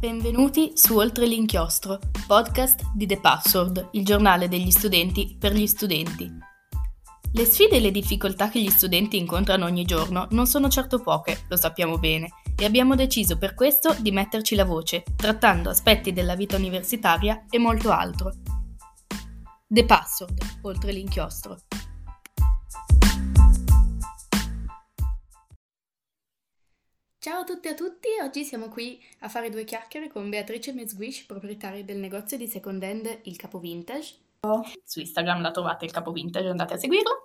Benvenuti su Oltre l'inchiostro, podcast di The Password, il giornale degli studenti per gli studenti. Le sfide e le difficoltà che gli studenti incontrano ogni giorno non sono certo poche, lo sappiamo bene, e abbiamo deciso per questo di metterci la voce, trattando aspetti della vita universitaria e molto altro. The Password, oltre l'inchiostro. Ciao a tutti e a tutti, oggi siamo qui a fare due chiacchiere con Beatrice Mesguish, proprietaria del negozio di second hand Il Capo Vintage. Su Instagram la trovate Il Capo Vintage, andate a seguirlo.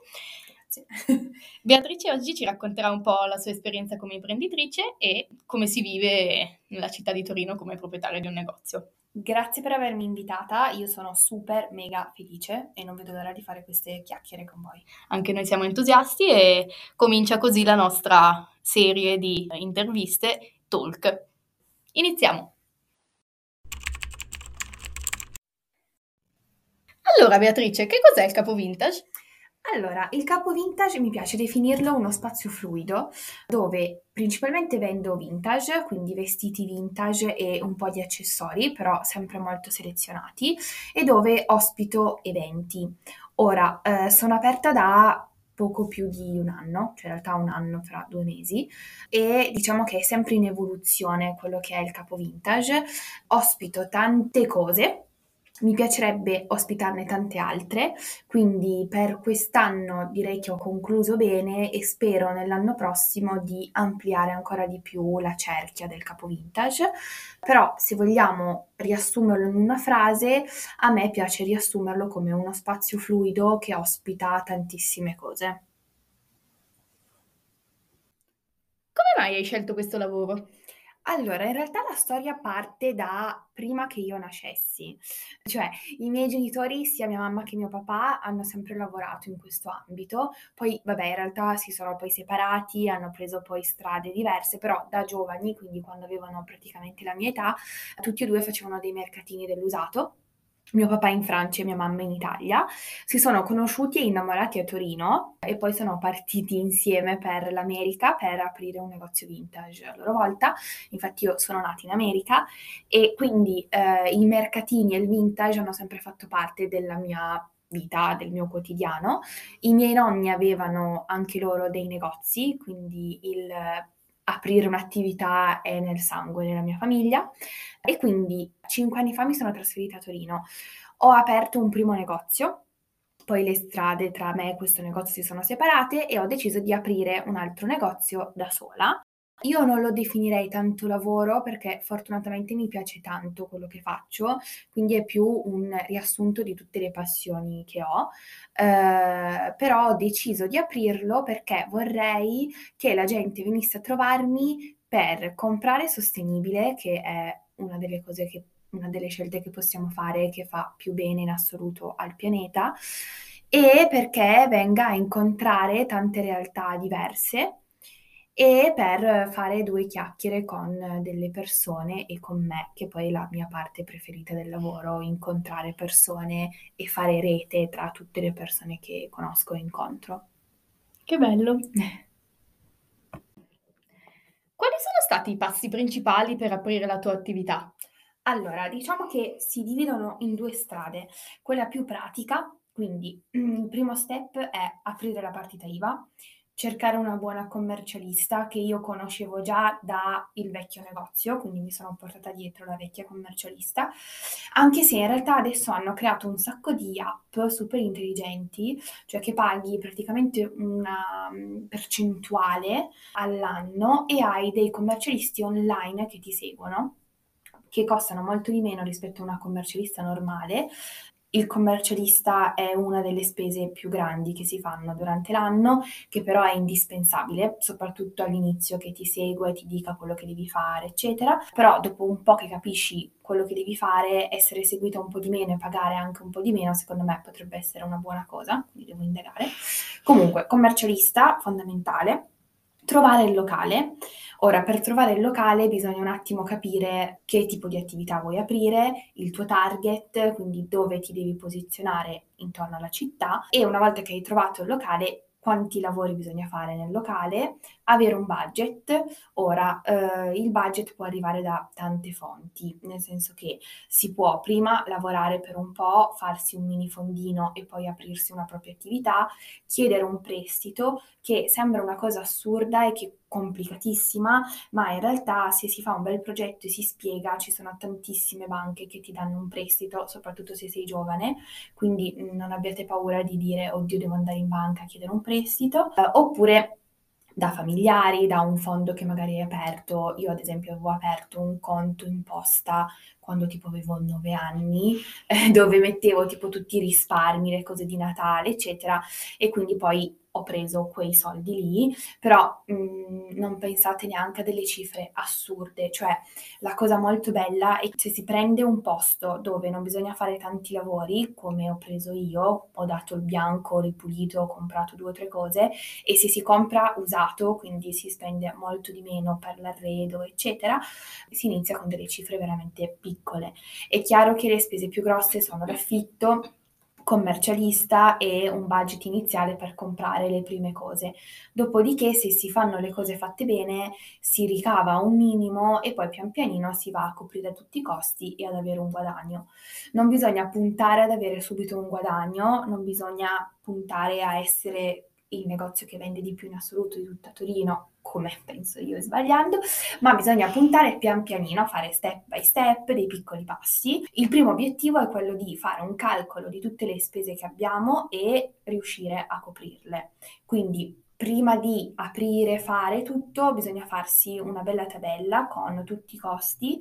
Sì. Beatrice oggi ci racconterà un po' la sua esperienza come imprenditrice e come si vive nella città di Torino come proprietaria di un negozio. Grazie per avermi invitata, io sono super mega felice e non vedo l'ora di fare queste chiacchiere con voi. Anche noi siamo entusiasti e comincia così la nostra serie di interviste talk. Iniziamo! Allora Beatrice, che cos'è il capo vintage? Allora, il capo vintage mi piace definirlo uno spazio fluido dove principalmente vendo vintage, quindi vestiti vintage e un po' di accessori, però sempre molto selezionati, e dove ospito eventi. Ora, eh, sono aperta da poco più di un anno, cioè in realtà un anno fra due mesi, e diciamo che è sempre in evoluzione quello che è il capo vintage. Ospito tante cose mi piacerebbe ospitarne tante altre, quindi per quest'anno direi che ho concluso bene e spero nell'anno prossimo di ampliare ancora di più la cerchia del capo vintage. Però se vogliamo riassumerlo in una frase, a me piace riassumerlo come uno spazio fluido che ospita tantissime cose. Come mai hai scelto questo lavoro? Allora, in realtà la storia parte da prima che io nascessi, cioè i miei genitori, sia mia mamma che mio papà, hanno sempre lavorato in questo ambito, poi vabbè, in realtà si sono poi separati, hanno preso poi strade diverse, però da giovani, quindi quando avevano praticamente la mia età, tutti e due facevano dei mercatini dell'usato mio papà in Francia e mia mamma in Italia, si sono conosciuti e innamorati a Torino e poi sono partiti insieme per l'America per aprire un negozio vintage a loro volta. Infatti io sono nata in America e quindi eh, i mercatini e il vintage hanno sempre fatto parte della mia vita, del mio quotidiano. I miei nonni avevano anche loro dei negozi, quindi il aprire un'attività è nel sangue nella mia famiglia e quindi cinque anni fa mi sono trasferita a Torino. Ho aperto un primo negozio, poi le strade tra me e questo negozio si sono separate e ho deciso di aprire un altro negozio da sola. Io non lo definirei tanto lavoro perché fortunatamente mi piace tanto quello che faccio, quindi è più un riassunto di tutte le passioni che ho, eh, però ho deciso di aprirlo perché vorrei che la gente venisse a trovarmi per comprare sostenibile, che è una delle cose che una delle scelte che possiamo fare che fa più bene in assoluto al pianeta e perché venga a incontrare tante realtà diverse e per fare due chiacchiere con delle persone e con me, che poi è la mia parte preferita del lavoro, incontrare persone e fare rete tra tutte le persone che conosco e incontro. Che bello! Quali sono stati i passi principali per aprire la tua attività? Allora, diciamo che si dividono in due strade. Quella più pratica, quindi il primo step è aprire la partita IVA cercare una buona commercialista che io conoscevo già dal vecchio negozio, quindi mi sono portata dietro la vecchia commercialista, anche se in realtà adesso hanno creato un sacco di app super intelligenti, cioè che paghi praticamente una mm, percentuale all'anno e hai dei commercialisti online che ti seguono che costano molto di meno rispetto a una commercialista normale il commercialista è una delle spese più grandi che si fanno durante l'anno, che però è indispensabile, soprattutto all'inizio che ti segue, ti dica quello che devi fare, eccetera. Però dopo un po' che capisci quello che devi fare, essere seguito un po' di meno e pagare anche un po' di meno, secondo me potrebbe essere una buona cosa, quindi devo indagare. Comunque, commercialista fondamentale, trovare il locale. Ora, per trovare il locale bisogna un attimo capire che tipo di attività vuoi aprire, il tuo target, quindi dove ti devi posizionare intorno alla città e una volta che hai trovato il locale quanti lavori bisogna fare nel locale, avere un budget. Ora, eh, il budget può arrivare da tante fonti, nel senso che si può prima lavorare per un po', farsi un mini fondino e poi aprirsi una propria attività, chiedere un prestito, che sembra una cosa assurda e che complicatissima, ma in realtà se si fa un bel progetto e si spiega, ci sono tantissime banche che ti danno un prestito, soprattutto se sei giovane, quindi non abbiate paura di dire oddio devo andare in banca a chiedere un prestito, eh, oppure da familiari, da un fondo che magari è aperto. Io ad esempio avevo aperto un conto in posta quando tipo avevo 9 anni, eh, dove mettevo tipo tutti i risparmi, le cose di Natale, eccetera, e quindi poi ho preso quei soldi lì, però mh, mm, non pensate neanche a delle cifre assurde, cioè la cosa molto bella è che se si prende un posto dove non bisogna fare tanti lavori, come ho preso io, ho dato il bianco, ripulito, ho comprato due o tre cose, e se si compra usato, quindi si spende molto di meno per l'arredo, eccetera, si inizia con delle cifre veramente piccole. È chiaro che le spese più grosse sono l'affitto, commercialista e un budget iniziale per comprare le prime cose. Dopodiché, se si fanno le cose fatte bene, si ricava un minimo e poi pian pianino si va a coprire tutti i costi e ad avere un guadagno. Non bisogna puntare ad avere subito un guadagno, non bisogna puntare a essere il negozio che vende di più in assoluto di tutta Torino, come penso io sbagliando, ma bisogna puntare pian pianino fare step by step dei piccoli passi. Il primo obiettivo è quello di fare un calcolo di tutte le spese che abbiamo e riuscire a coprirle. Quindi prima di aprire, fare tutto, bisogna farsi una bella tabella con tutti i costi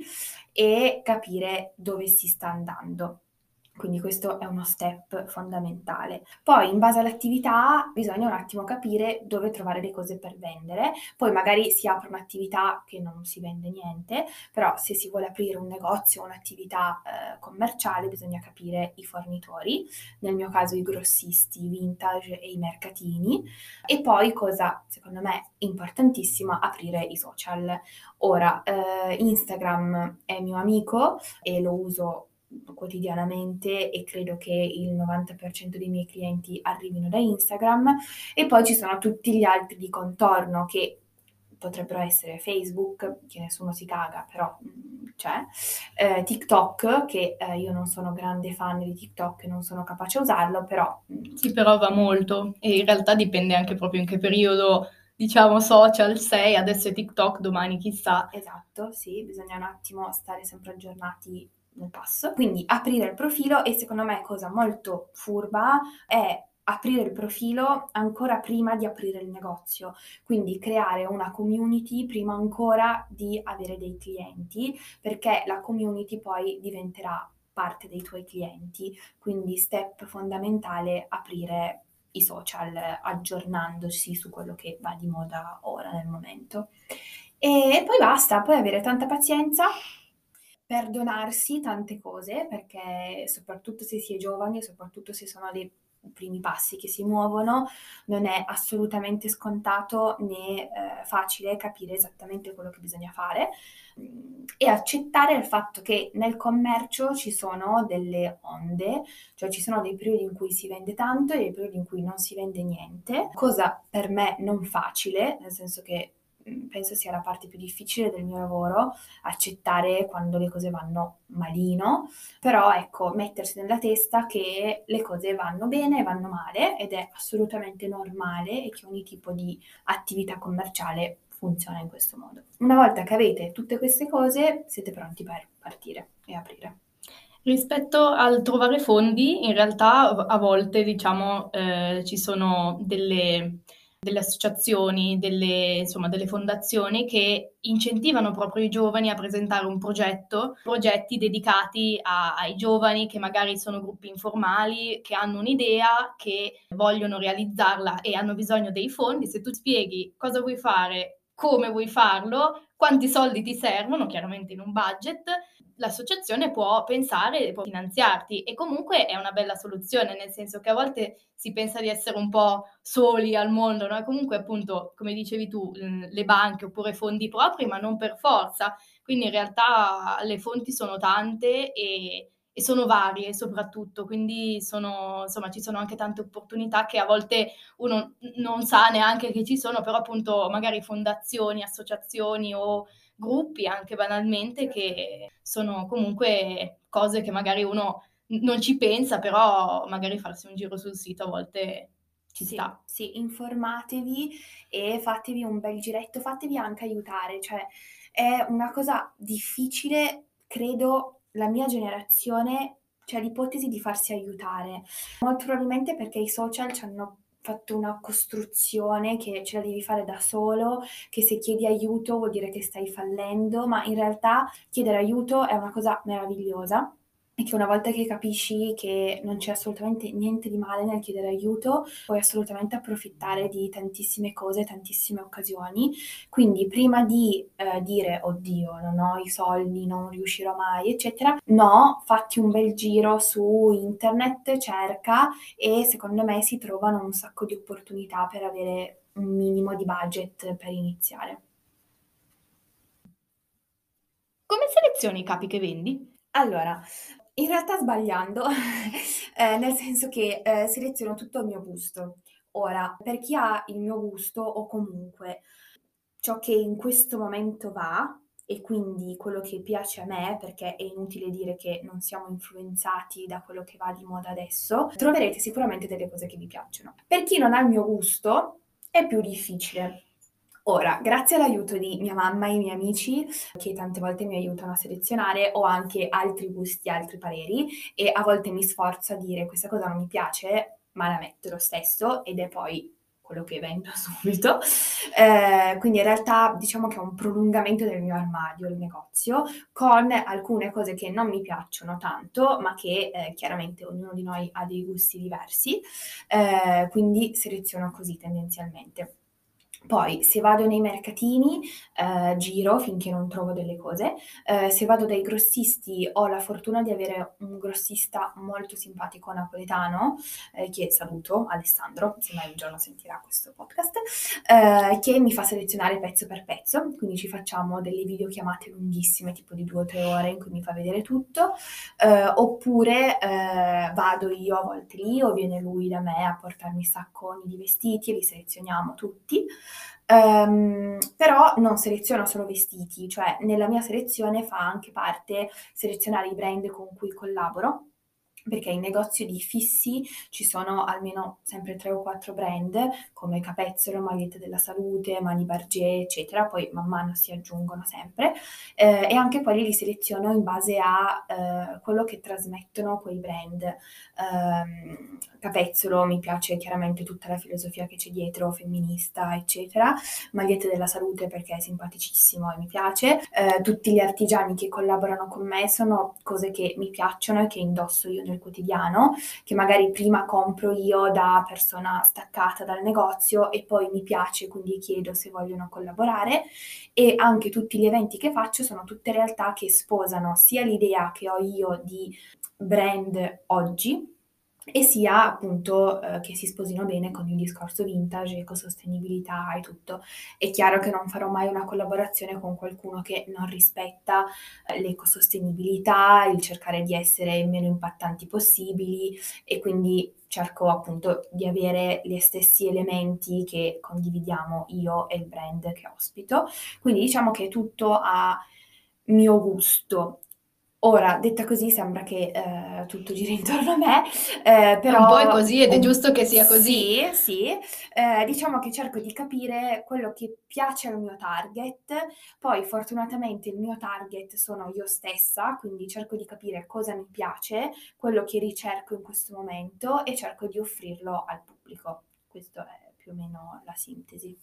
e capire dove si sta andando. Quindi questo è uno step fondamentale. Poi in base all'attività bisogna un attimo capire dove trovare le cose per vendere. Poi magari si apre un'attività che non si vende niente, però se si vuole aprire un negozio o un'attività eh, commerciale bisogna capire i fornitori, nel mio caso i grossisti, i vintage e i mercatini. E poi cosa secondo me importantissima, aprire i social. Ora eh, Instagram è mio amico e lo uso quotidianamente e credo che il 90% dei miei clienti arrivino da Instagram. E poi ci sono tutti gli altri di contorno che potrebbero essere Facebook, che nessuno si caga, però mm, c'è, eh, TikTok, che eh, io non sono grande fan di TikTok e non sono capace a usarlo, però... Mm, sì, però va molto. E in realtà dipende anche proprio in che periodo diciamo social sei, adesso è TikTok, domani chissà. Esatto, sì, bisogna un attimo stare sempre aggiornati nel passo. Quindi aprire il profilo e secondo me cosa molto furba è aprire il profilo ancora prima di aprire il negozio, quindi creare una community prima ancora di avere dei clienti, perché la community poi diventerà parte dei tuoi clienti, quindi step fondamentale aprire i social aggiornandosi su quello che va di moda ora nel momento. E poi basta, poi avere tanta pazienza perdonarsi tante cose, perché soprattutto se si è giovani soprattutto se sono dei primi passi che si muovono, non è assolutamente scontato né eh, facile capire esattamente quello che bisogna fare. Mm, e accettare il fatto che nel commercio ci sono delle onde, cioè ci sono dei periodi in cui si vende tanto e dei periodi in cui non si vende niente, cosa per me non facile, nel senso che penso sia la parte più difficile del mio lavoro, accettare quando le cose vanno malino, però ecco, mettersi nella testa che le cose vanno bene e vanno male ed è assolutamente normale e che ogni tipo di attività commerciale funziona in questo modo. Una volta che avete tutte queste cose, siete pronti per partire e aprire. Rispetto al trovare fondi, in realtà a volte, diciamo, eh, ci sono delle delle associazioni, delle, insomma, delle fondazioni che incentivano proprio i giovani a presentare un progetto, progetti dedicati a, ai giovani che magari sono gruppi informali, che hanno un'idea, che vogliono realizzarla e hanno bisogno dei fondi. Se tu spieghi cosa vuoi fare, come vuoi farlo, quanti soldi ti servono, chiaramente in un budget, l'associazione può pensare e può finanziarti e comunque è una bella soluzione, nel senso che a volte si pensa di essere un po' soli al mondo, no? Comunque appunto, come dicevi tu, le banche oppure fondi propri, ma non per forza. Quindi in realtà le fonti sono tante e, e sono varie soprattutto, quindi sono, insomma, ci sono anche tante opportunità che a volte uno non sa neanche che ci sono, però appunto magari fondazioni, associazioni o gruppi anche banalmente che sono comunque cose che magari uno non ci pensa, però magari farsi un giro sul sito a volte ci sì, sta. Sì, informatevi e fatevi un bel giretto, fatevi anche aiutare, cioè è una cosa difficile, credo, la mia generazione c'è l'ipotesi di farsi aiutare. Molto probabilmente perché i social ci hanno fatto una costruzione che ce la devi fare da solo, che se chiedi aiuto vuol dire che stai fallendo, ma in realtà chiedere aiuto è una cosa meravigliosa e che una volta che capisci che non c'è assolutamente niente di male nel chiedere aiuto, puoi assolutamente approfittare di tantissime cose, tantissime occasioni. Quindi prima di eh, dire oddio, non ho i soldi, non riuscirò mai, eccetera, no, fatti un bel giro su internet, cerca e secondo me si trovano un sacco di opportunità per avere un minimo di budget per iniziare. Come selezioni i capi che vendi? Allora, in realtà sbagliando, eh, nel senso che eh, seleziono tutto il mio gusto. Ora, per chi ha il mio gusto o comunque ciò che in questo momento va e quindi quello che piace a me, perché è inutile dire che non siamo influenzati da quello che va di moda adesso, troverete sicuramente delle cose che vi piacciono. Per chi non ha il mio gusto è più difficile Ora, grazie all'aiuto di mia mamma e i miei amici, che tante volte mi aiutano a selezionare, ho anche altri gusti, altri pareri e a volte mi sforzo a dire questa cosa non mi piace, ma la metto lo stesso ed è poi quello che vendo subito. Eh, quindi in realtà diciamo che è un prolungamento del mio armadio, il negozio, con alcune cose che non mi piacciono tanto, ma che eh, chiaramente ognuno di noi ha dei gusti diversi, eh, quindi seleziono così tendenzialmente. Poi se vado nei mercatini, ehm, giro finché non trovo delle cose. Ehm, se vado dai grossisti ho la fortuna di avere un grossista molto simpatico napoletano, ehm, che saluto, Alessandro, se mai un giorno sentirà questo podcast, ehm, che mi fa selezionare pezzo per pezzo, quindi ci facciamo delle videochiamate lunghissime, tipo di 2 o 3 ore in cui mi fa vedere tutto, ehm, oppure, ehm, vado io a volte lì o viene lui da me a portarmi sacconi di vestiti e li selezioniamo tutti. Um, però non seleziono solo vestiti, cioè nella mia selezione fa anche parte selezionare i brand con cui collaboro perché in negozio di fissi ci sono almeno sempre tre o quattro brand come Capezzolo, Magliette della Salute, Mani Bargé, eccetera, poi man mano si aggiungono sempre. Eh, e anche quelli li seleziono in base a eh, quello che trasmettono quei brand. Eh, Capezzolo mi piace chiaramente tutta la filosofia che c'è dietro, femminista, eccetera, Magliette della Salute perché è simpaticissimo e mi piace, eh, tutti gli artigiani che collaborano con me sono cose che mi piacciono e che indosso io nel del quotidiano, che magari prima compro io da persona staccata dal negozio e poi mi piace, quindi chiedo se vogliono collaborare. E anche tutti gli eventi che faccio sono tutte realtà che sposano sia l'idea che ho io di brand oggi, e sia appunto eh, che si sposino bene con il discorso vintage, ecosostenibilità e tutto. È chiaro che non farò mai una collaborazione con qualcuno che non rispetta eh, l'ecosostenibilità, il cercare di essere meno impattanti possibili e quindi cerco appunto di avere gli stessi elementi che condividiamo io e il brand che ospito. Quindi diciamo che tutto a mio gusto Ora, detta così sembra che, ehm, tutto giri intorno a me, ehm, È un po' è così ed è giusto che sia così. sì, sì, ehm, diciamo che cerco di capire quello che piace al mio target, poi fortunatamente il mio target sono io stessa, quindi cerco di capire cosa mi piace, quello che ricerco in questo momento e cerco di offrirlo al pubblico. Questo è più o meno la sintesi.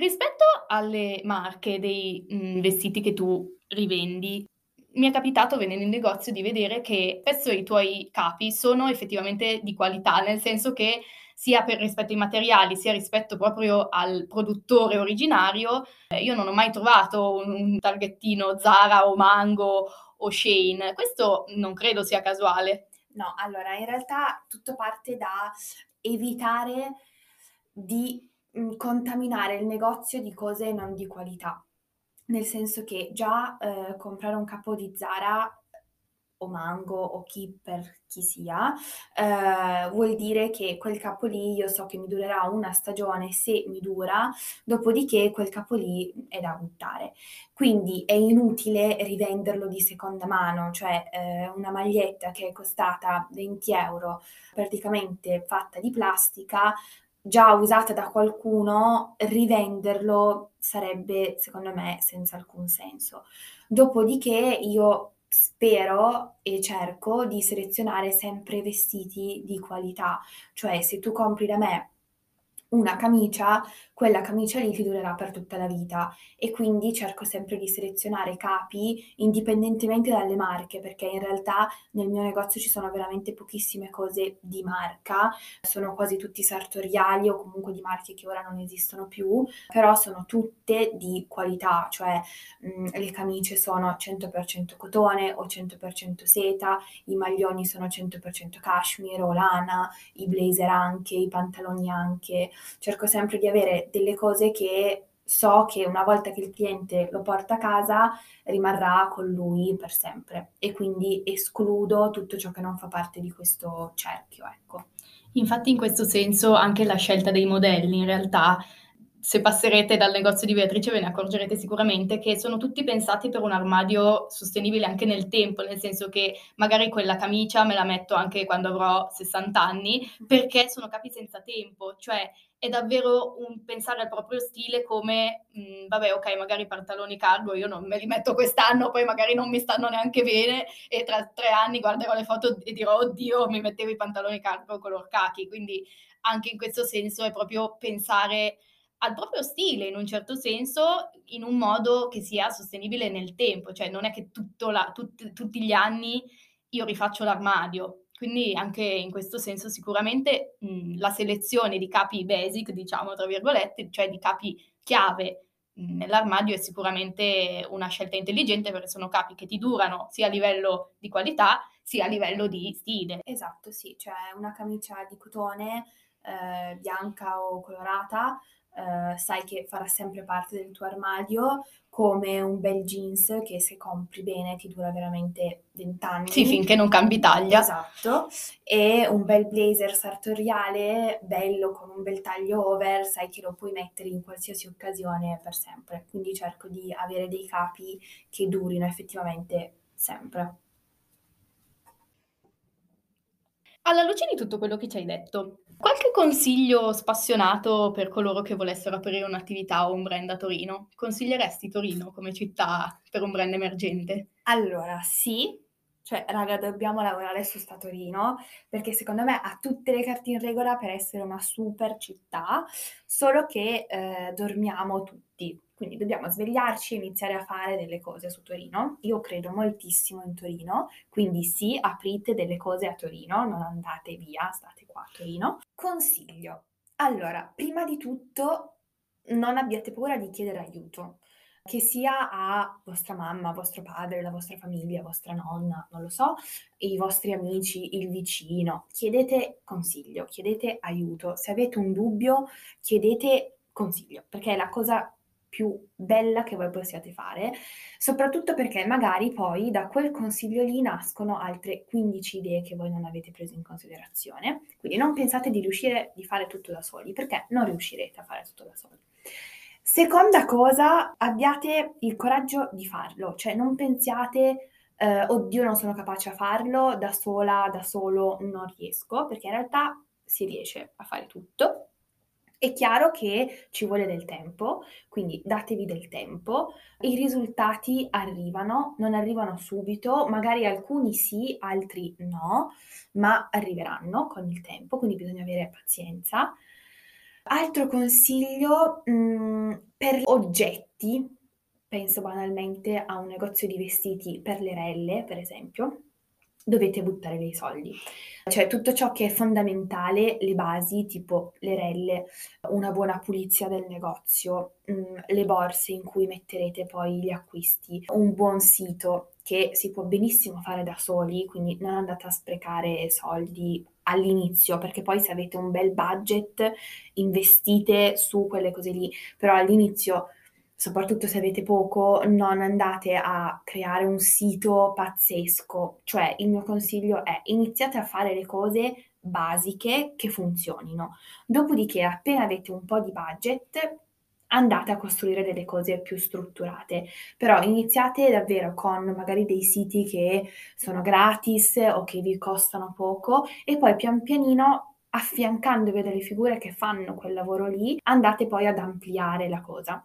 Rispetto alle marche dei, mhmm, vestiti che tu rivendi, mi è capitato venendo in negozio di vedere che spesso i tuoi capi sono effettivamente di qualità, nel senso che sia per rispetto ai materiali, sia rispetto proprio al produttore originario, ehm, io non ho mai trovato un targhettino Zara o Mango o Shein. Questo non credo sia casuale. No, allora in realtà tutto parte da evitare di Contaminare il negozio di cose non di qualità. nel senso che già eh, comprare un capo di Zara o Mango o chi per chi sia, eh, vuol dire che quel capo lì io so che mi durerà una stagione se mi dura, dopodiché quel capo lì è da buttare. Quindi è inutile rivenderlo di seconda mano, cioè eh, una maglietta che è costata 20 euro, praticamente fatta di plastica, già usata da qualcuno, rivenderlo sarebbe, secondo me, senza alcun senso. Dopodiché io spero e cerco di selezionare sempre vestiti di qualità, cioè se tu compri da me una camicia, quella camicia lì ti durerà per tutta la vita. E quindi cerco sempre di selezionare capi indipendentemente dalle marche perché in realtà nel mio negozio ci sono veramente pochissime cose di marca, sono quasi tutti sartoriali o comunque di marche che ora non esistono più, però sono tutte di qualità, cioè mh, le camicie sono 100% cotone o 100% seta, i maglioni sono 100% cashmere o lana, i blazer anche, i pantaloni anche, cerco sempre di avere delle cose che so che una volta che il cliente lo porta a casa rimarrà con lui per sempre. E quindi escludo tutto ciò che non fa parte di questo cerchio, ecco. Infatti in questo senso anche la scelta dei modelli in realtà se passerete dal negozio di Beatrice ve ne accorgerete sicuramente che sono tutti pensati per un armadio sostenibile anche nel tempo, nel senso che magari quella camicia me la metto anche quando avrò 60 anni, perché sono capi senza tempo, cioè è davvero un pensare al proprio stile come, mh, mm, vabbè, ok, magari i pantaloni cargo io non me li metto quest'anno, poi magari non mi stanno neanche bene e tra tre anni guarderò le foto e dirò, oddio, mi mettevo i pantaloni cargo color khaki, quindi anche in questo senso è proprio pensare al proprio stile in un certo senso, in un modo che sia sostenibile nel tempo, cioè non è che la, tut, tutti gli anni io rifaccio l'armadio. Quindi anche in questo senso sicuramente mh, la selezione di capi basic, diciamo tra virgolette, cioè di capi chiave mh, nell'armadio è sicuramente una scelta intelligente perché sono capi che ti durano sia a livello di qualità sia a livello di stile. Esatto, sì, cioè una camicia di cotone eh, bianca o colorata eh, sai che farà sempre parte del tuo armadio, come un bel jeans che se compri bene ti dura veramente 20 anni. Sì, finché non cambi taglia. Esatto, e un bel blazer sartoriale, bello con un bel taglio over, sai che lo puoi mettere in qualsiasi occasione per sempre. Quindi cerco di avere dei capi che durino effettivamente sempre. Alla luce di tutto quello che ci hai detto, qualche consiglio spassionato per coloro che volessero aprire un'attività o un brand a Torino? Consiglieresti Torino come città per un brand emergente? Allora, sì, cioè, raga, dobbiamo lavorare su sta Torino, perché secondo me ha tutte le carte in regola per essere una super città, solo che eh, dormiamo tutti. Quindi dobbiamo svegliarci e iniziare a fare delle cose su Torino. Io credo moltissimo in Torino, quindi sì, aprite delle cose a Torino, non andate via, state qua a Torino. Consiglio. Allora, prima di tutto, non abbiate paura di chiedere aiuto, che sia a vostra mamma, vostro padre, la vostra famiglia, vostra nonna, non lo so, i vostri amici, il vicino. Chiedete consiglio, chiedete aiuto. Se avete un dubbio, chiedete consiglio, perché è la cosa più bella che voi possiate fare, soprattutto perché magari poi da quel consiglio lì nascono altre 15 idee che voi non avete preso in considerazione. Quindi non pensate di riuscire a fare tutto da soli, perché non riuscirete a fare tutto da soli. Seconda cosa, abbiate il coraggio di farlo, cioè non pensiate eh, oddio non sono capace a farlo, da sola, da solo non riesco, perché in realtà si riesce a fare tutto è chiaro che ci vuole del tempo, quindi datevi del tempo, i risultati arrivano, non arrivano subito, magari alcuni sì, altri no, ma arriveranno con il tempo, quindi bisogna avere pazienza. Altro consiglio mh, mm, per oggetti, penso banalmente a un negozio di vestiti per le relle, per esempio, dovete buttare dei soldi. Cioè tutto ciò che è fondamentale, le basi tipo le relle, una buona pulizia del negozio, mh, mm, le borse in cui metterete poi gli acquisti, un buon sito che si può benissimo fare da soli, quindi non andate a sprecare soldi all'inizio, perché poi se avete un bel budget investite su quelle cose lì, però all'inizio soprattutto se avete poco, non andate a creare un sito pazzesco. Cioè, il mio consiglio è iniziate a fare le cose basiche che funzionino. Dopodiché, appena avete un po' di budget, andate a costruire delle cose più strutturate. Però iniziate davvero con magari dei siti che sono gratis o che vi costano poco e poi pian pianino affiancandovi delle figure che fanno quel lavoro lì, andate poi ad ampliare la cosa.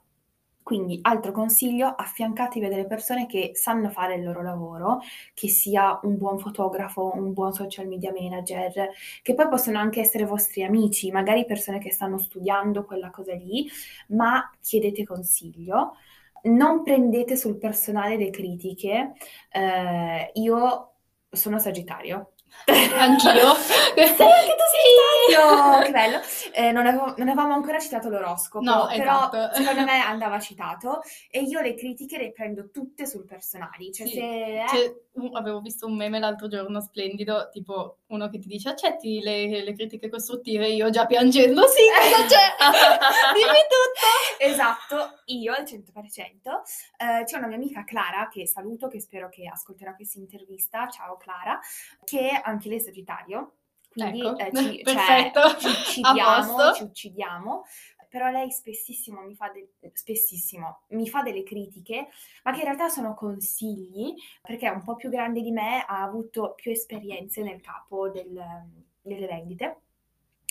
Quindi, altro consiglio, affiancatevi a delle persone che sanno fare il loro lavoro, che sia un buon fotografo, un buon social media manager, che poi possono anche essere vostri amici, magari persone che stanno studiando quella cosa lì, ma chiedete consiglio. Non prendete sul personale le critiche. Eh, io sono Sagittario, Anch'io. Sei anche tu Sagittario! Che bello. Eh, non, avevo, non avevamo ancora citato l'oroscopo, No, però esatto. secondo me andava citato e io le critiche le prendo tutte sul personale. Cioè, Sì, se... eh, un- avevo visto un meme l'altro giorno splendido, tipo uno che ti dice accetti le, le critiche costruttive, io già piangendo, sì, cosa c'è? Dimmi tutto! Esatto, io al 100%. Eh, c'è una mia amica Clara, che saluto, che spero che ascolterà questa intervista, ciao Clara, che anche lei è Sagittario, quindi Ecco, eh, ci, cioè, perfetto, ci a uccidiamo, ci uccidiamo, però lei spessissimo mi fa, del- spessissimo mi fa delle critiche, ma che in realtà sono consigli, perché è un po' più grande di me, ha avuto più esperienze nel capo del- delle vendite.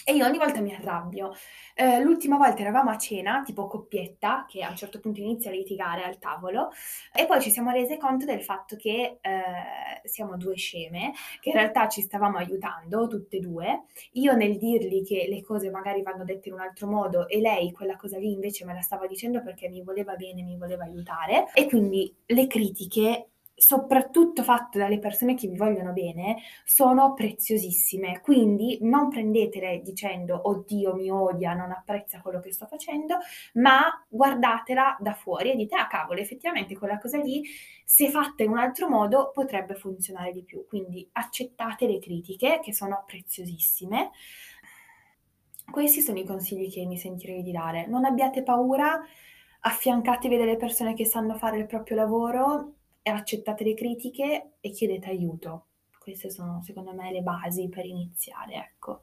E io ogni volta mi arrabbio. Eh, l'ultima volta eravamo a cena, tipo coppietta, che a un certo punto inizia a litigare al tavolo, e poi ci siamo rese conto del fatto che eh, siamo due sceme, che in realtà ci stavamo aiutando tutte e due. Io nel dirgli che le cose magari vanno dette in un altro modo, e lei quella cosa lì invece me la stava dicendo perché mi voleva bene, mi voleva aiutare. E quindi le critiche. Soprattutto fatte dalle persone che vi vogliono bene, sono preziosissime, quindi non prendetele dicendo oddio mi odia, non apprezza quello che sto facendo, ma guardatela da fuori e dite ah cavolo, effettivamente quella cosa lì, se fatta in un altro modo, potrebbe funzionare di più. Quindi accettate le critiche che sono preziosissime. Questi sono i consigli che mi sentirei di dare. Non abbiate paura, affiancatevi delle persone che sanno fare il proprio lavoro accettate le critiche e chiedete aiuto. Queste sono secondo me le basi per iniziare, ecco.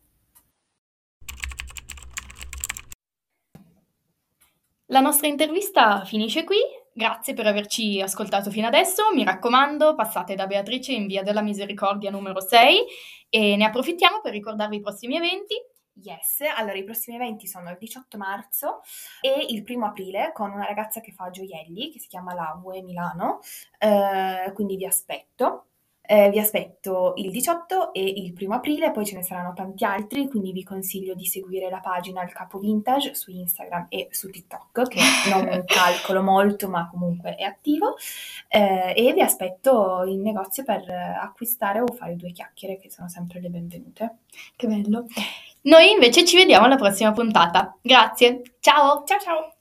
La nostra intervista finisce qui. Grazie per averci ascoltato fino adesso. Mi raccomando, passate da Beatrice in via della Misericordia numero 6 e ne approfittiamo per ricordarvi i prossimi eventi. Yes, allora i prossimi eventi sono il 18 marzo e il primo aprile con una ragazza che fa gioielli che si chiama la Vue Milano, eh, quindi vi aspetto. Eh, vi aspetto il 18 e il primo aprile, poi ce ne saranno tanti altri, quindi vi consiglio di seguire la pagina Il Capo Vintage su Instagram e su TikTok, che non calcolo molto, ma comunque è attivo. Eh, e vi aspetto in negozio per acquistare o fare due chiacchiere, che sono sempre le benvenute. Che bello. Noi invece ci vediamo alla prossima puntata. Grazie. Ciao. Ciao ciao!